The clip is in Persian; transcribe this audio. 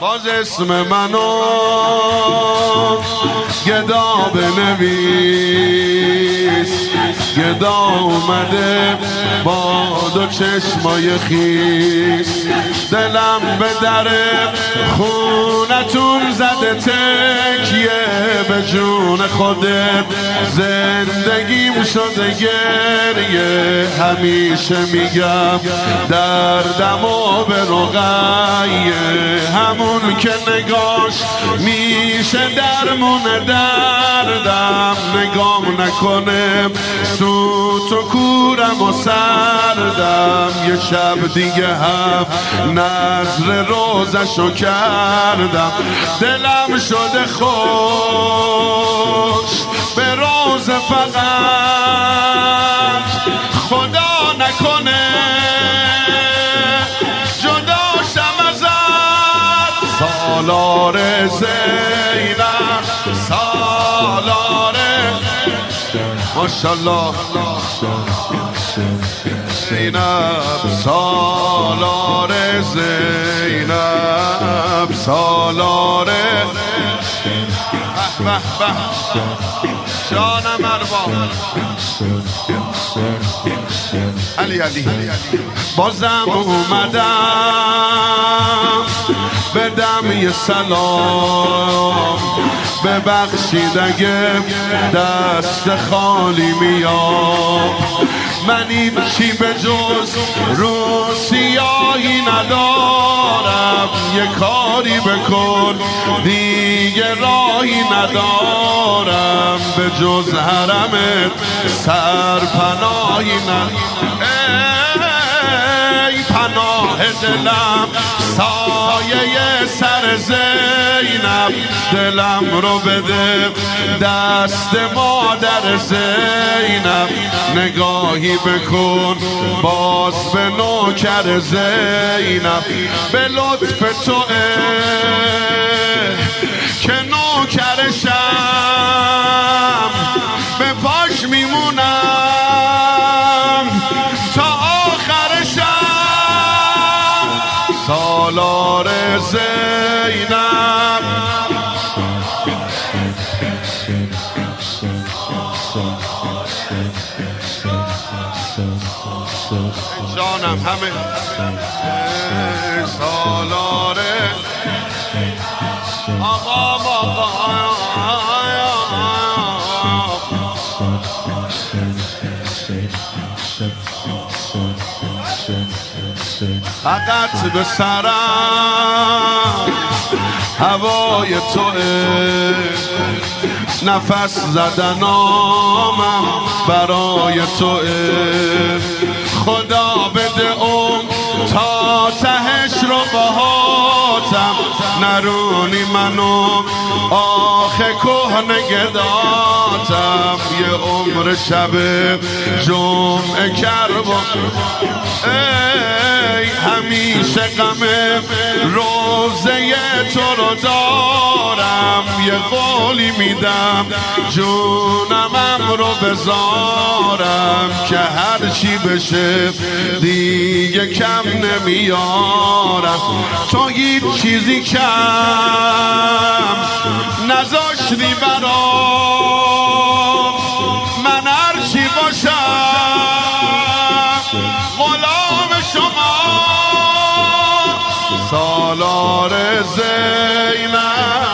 باز اسم منو گدا بنویس. گدا اومده با دو چشمای خیس. دلم به در خونتون زده تکیه به جون خودت. زندگیم شده گریه. همیشه میگم دردم و به رقیه همون که نگاش میشه درمون دردم. نگام نکنه سوت و کورم و سردم. یه شب دیگه هم نظر روزشو کردم. دلم شده خوش. به روز فقط خدا نکنه. جداشم ازت. سالار زینب سالار. ماشالله زینب سالار زینب. سالار به به علی علی. بازم اومدم بدم یه سلام. ببخشید اگه دست خالی میام. من این چی به جز روسیایی ندارم. یه کاری بکن دیگه راهی ندارم. به جز حرمت سرپناهی ندارم پناه دلم سایه سر زینب دلم رو بده. دست مادر زینب نگاهی بکن باز به نوکر زینب. به لطف تو که نوکرشم. به پاش میمونم سالار زینب. جانم همه. سالار. آقا. فقط به سرم هوای توه. نفس زدن آمم برای توه. خدا نرونی منو. آخه کهنه گداتم. یه عمر شب جمعه کربا همیشه غم روزه تو رو دارم. یه قولی میدم جونمم رو بذارم که هر چی بشه دیگه کم نمیارم. تو هیچ چیزی کم نذاشتی برام سالار زینب